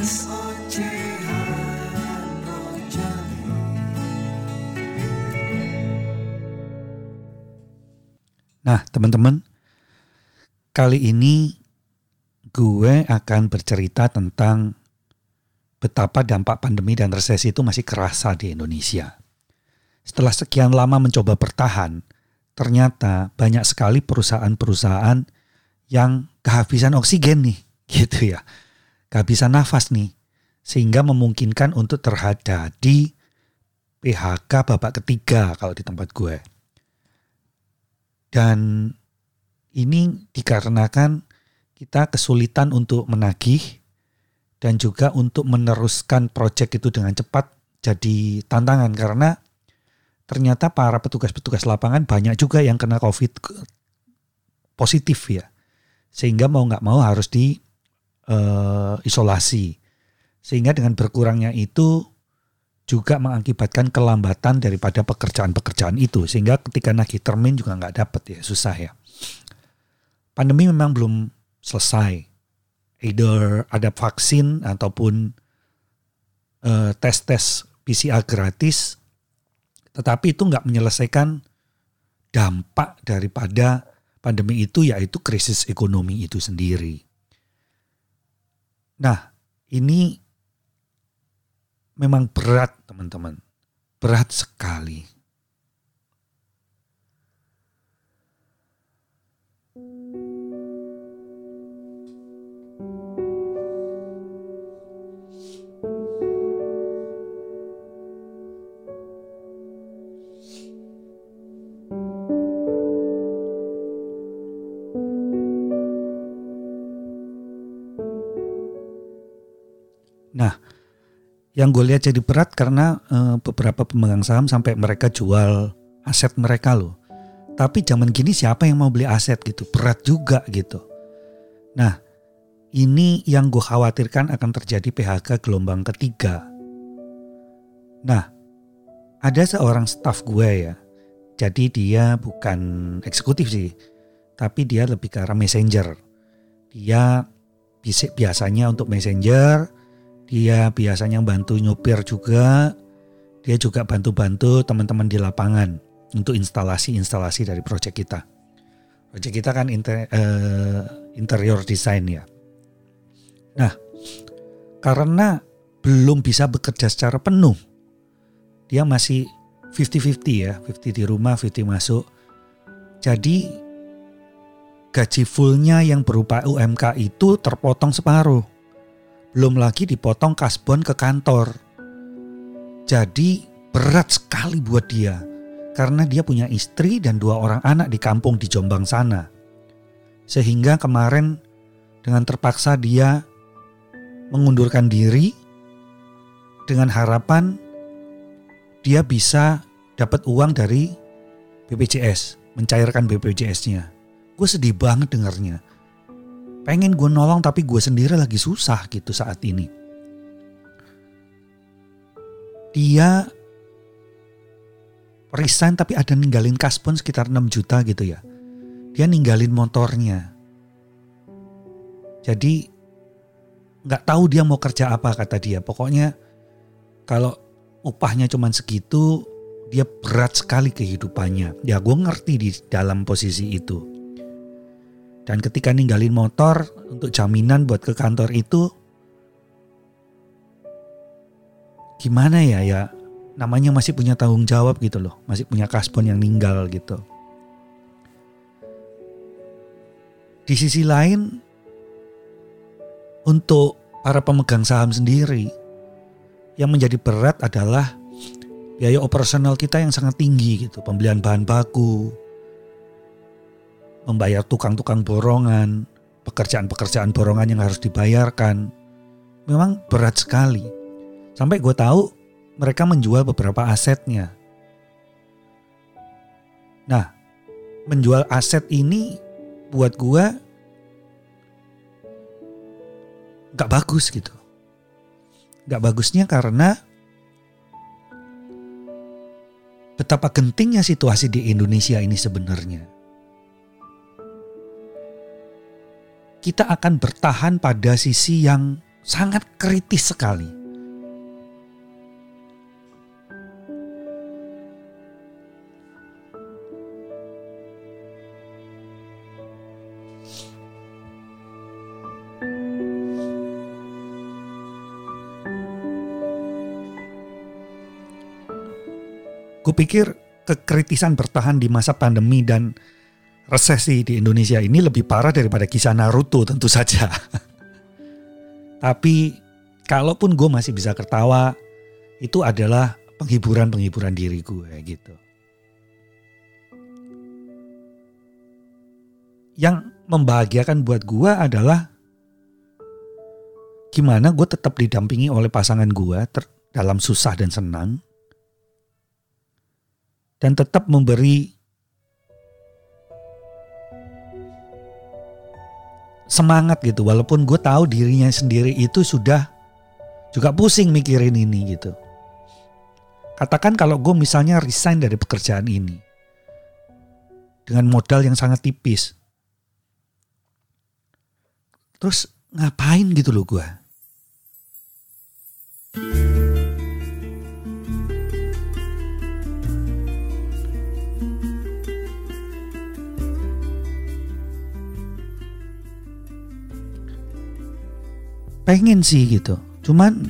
Nah, teman-teman, kali ini gue akan bercerita tentang betapa dampak pandemi dan resesi itu masih kerasa di Indonesia. Setelah sekian lama mencoba bertahan, ternyata banyak sekali perusahaan-perusahaan yang kehabisan oksigen nih, gitu ya. Kehabisan nafas nih, sehingga memungkinkan untuk terjadi PHK babak ketiga kalau di tempat gue. Dan ini dikarenakan kita kesulitan untuk menagih dan juga untuk meneruskan proyek itu dengan cepat jadi tantangan karena ternyata para petugas-petugas lapangan banyak juga yang kena COVID positif ya. Sehingga mau nggak mau harus di uh, isolasi. Sehingga dengan berkurangnya itu juga mengakibatkan kelambatan daripada pekerjaan-pekerjaan itu. Sehingga ketika nagih termin juga nggak dapat ya susah ya. Pandemi memang belum selesai. Either ada vaksin ataupun uh, tes-tes PCR gratis tetapi itu nggak menyelesaikan dampak daripada pandemi itu yaitu krisis ekonomi itu sendiri nah ini memang berat teman-teman. Berat sekali. Nah, yang gue lihat jadi berat karena uh, beberapa pemegang saham sampai mereka jual aset mereka loh. Tapi zaman gini siapa yang mau beli aset gitu? Berat juga gitu. Nah, ini yang gue khawatirkan akan terjadi PHK gelombang ketiga. Nah, ada seorang staff gue ya. Jadi dia bukan eksekutif sih, tapi dia lebih ke arah messenger. Dia biasanya untuk messenger, dia biasanya bantu nyupir juga. Dia juga bantu-bantu teman-teman di lapangan untuk instalasi-instalasi dari proyek kita. Proyek kita kan inter, uh, interior design ya. Nah, karena belum bisa bekerja secara penuh, dia masih 50-50 ya, 50 di rumah, 50 masuk. Jadi gaji fullnya yang berupa UMK itu terpotong separuh belum lagi dipotong kasbon ke kantor. Jadi berat sekali buat dia karena dia punya istri dan dua orang anak di kampung di Jombang sana. Sehingga kemarin dengan terpaksa dia mengundurkan diri dengan harapan dia bisa dapat uang dari BPJS, mencairkan BPJS-nya. Gue sedih banget dengarnya pengen gue nolong tapi gue sendiri lagi susah gitu saat ini. Dia resign tapi ada ninggalin kaspon sekitar 6 juta gitu ya. Dia ninggalin motornya. Jadi nggak tahu dia mau kerja apa kata dia. Pokoknya kalau upahnya cuma segitu dia berat sekali kehidupannya. Ya gue ngerti di dalam posisi itu. Dan ketika ninggalin motor untuk jaminan buat ke kantor itu gimana ya ya? Namanya masih punya tanggung jawab gitu loh, masih punya kasbon yang ninggal gitu. Di sisi lain untuk para pemegang saham sendiri yang menjadi berat adalah biaya operasional kita yang sangat tinggi gitu, pembelian bahan baku, membayar tukang-tukang borongan, pekerjaan-pekerjaan borongan yang harus dibayarkan. Memang berat sekali. Sampai gue tahu mereka menjual beberapa asetnya. Nah, menjual aset ini buat gue gak bagus gitu. Gak bagusnya karena betapa gentingnya situasi di Indonesia ini sebenarnya kita akan bertahan pada sisi yang sangat kritis sekali. Kupikir kekritisan bertahan di masa pandemi dan resesi di Indonesia ini lebih parah daripada kisah Naruto tentu saja. Tapi kalaupun gue masih bisa ketawa, itu adalah penghiburan-penghiburan diri gue gitu. Yang membahagiakan buat gue adalah gimana gue tetap didampingi oleh pasangan gue dalam susah dan senang dan tetap memberi semangat gitu. Walaupun gue tahu dirinya sendiri itu sudah juga pusing mikirin ini gitu. Katakan kalau gue misalnya resign dari pekerjaan ini dengan modal yang sangat tipis. Terus ngapain gitu loh gue pengen sih gitu. Cuman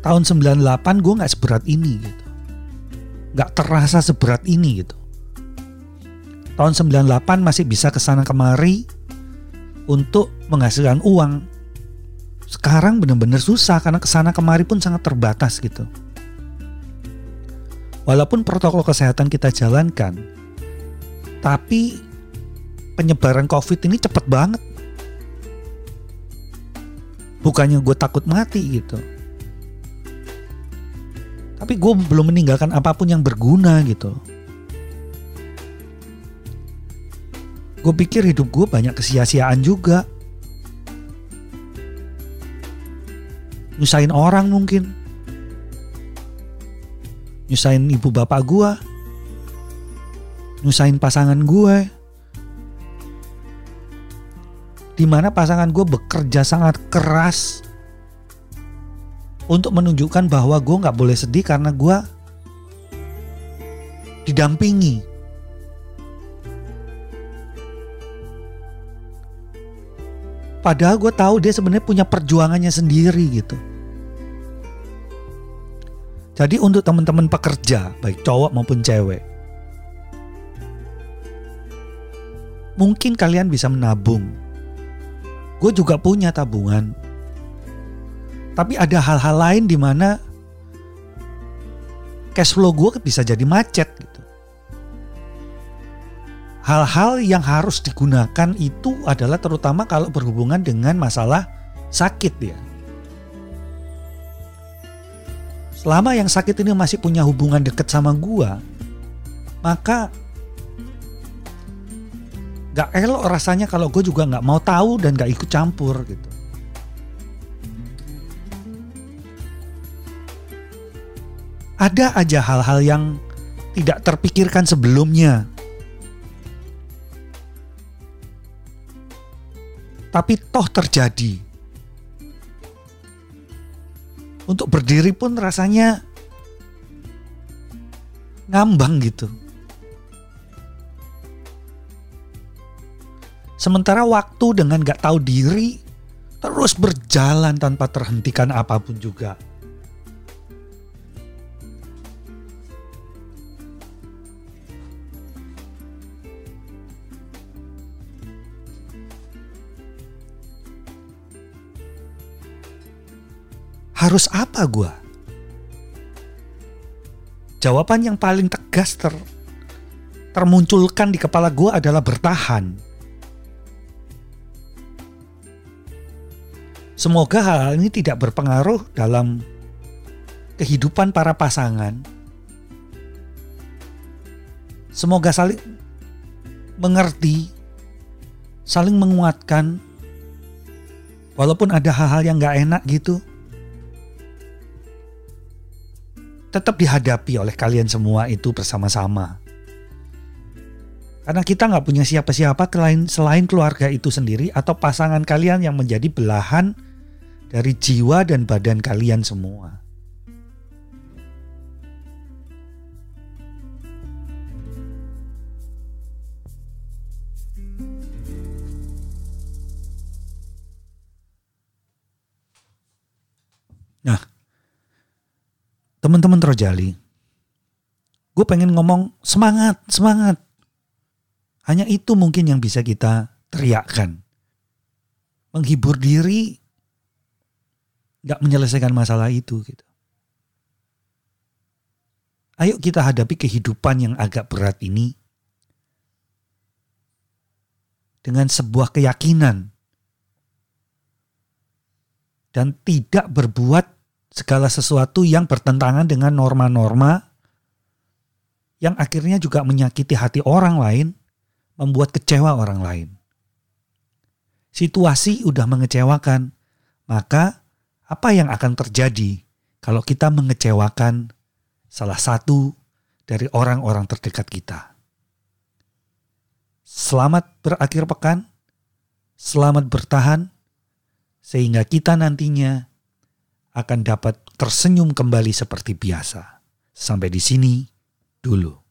tahun 98 gue nggak seberat ini gitu. Nggak terasa seberat ini gitu. Tahun 98 masih bisa ke sana kemari untuk menghasilkan uang. Sekarang bener-bener susah karena ke sana kemari pun sangat terbatas gitu. Walaupun protokol kesehatan kita jalankan tapi penyebaran COVID ini cepet banget. Bukannya gue takut mati gitu. Tapi gue belum meninggalkan apa pun yang berguna gitu. Gue pikir hidup gue banyak kesia-siaan juga. Nyusahin orang mungkin. Nyusahin ibu bapak gue nyusahin pasangan gue. Di mana pasangan gue bekerja sangat keras untuk menunjukkan bahwa gue nggak boleh sedih karena gue didampingi. Padahal gue tahu dia sebenarnya punya perjuangannya sendiri gitu. Jadi untuk teman-teman pekerja, baik cowok maupun cewek, mungkin kalian bisa menabung. Gue juga punya tabungan. Tapi ada hal-hal lain di mana cash flow gue bisa jadi macet gitu. Hal-hal yang harus digunakan itu adalah terutama kalau berhubungan dengan masalah sakit ya. Selama yang sakit ini masih punya hubungan dekat sama gue, maka gak elok rasanya kalau gue juga gak mau tahu dan gak ikut campur gitu. Ada aja hal-hal yang tidak terpikirkan sebelumnya. Tapi toh terjadi. Untuk berdiri pun rasanya ngambang gitu. Sementara waktu dengan gak tahu diri terus berjalan tanpa terhentikan apa pun juga. Harus apa gua? Jawaban yang paling tegas ter termunculkan di kepala gua adalah bertahan. Semoga hal ini tidak berpengaruh dalam kehidupan para pasangan. Semoga saling mengerti, saling menguatkan, walaupun ada hal-hal yang gak enak gitu, tetap dihadapi oleh kalian semua itu bersama-sama. Karena kita nggak punya siapa-siapa selain, selain keluarga itu sendiri atau pasangan kalian yang menjadi belahan dari jiwa dan badan kalian semua. Nah, teman-teman Trojali, gue pengen ngomong semangat, semangat. Hanya itu mungkin yang bisa kita teriakkan. Menghibur diri nggak menyelesaikan masalah itu gitu. Ayo kita hadapi kehidupan yang agak berat ini dengan sebuah keyakinan dan tidak berbuat segala sesuatu yang bertentangan dengan norma-norma yang akhirnya juga menyakiti hati orang lain, membuat kecewa orang lain. Situasi udah mengecewakan, maka apa yang akan terjadi kalau kita mengecewakan salah satu dari orang-orang terdekat kita? Selamat berakhir pekan, selamat bertahan, sehingga kita nantinya akan dapat tersenyum kembali seperti biasa. Sampai di sini dulu.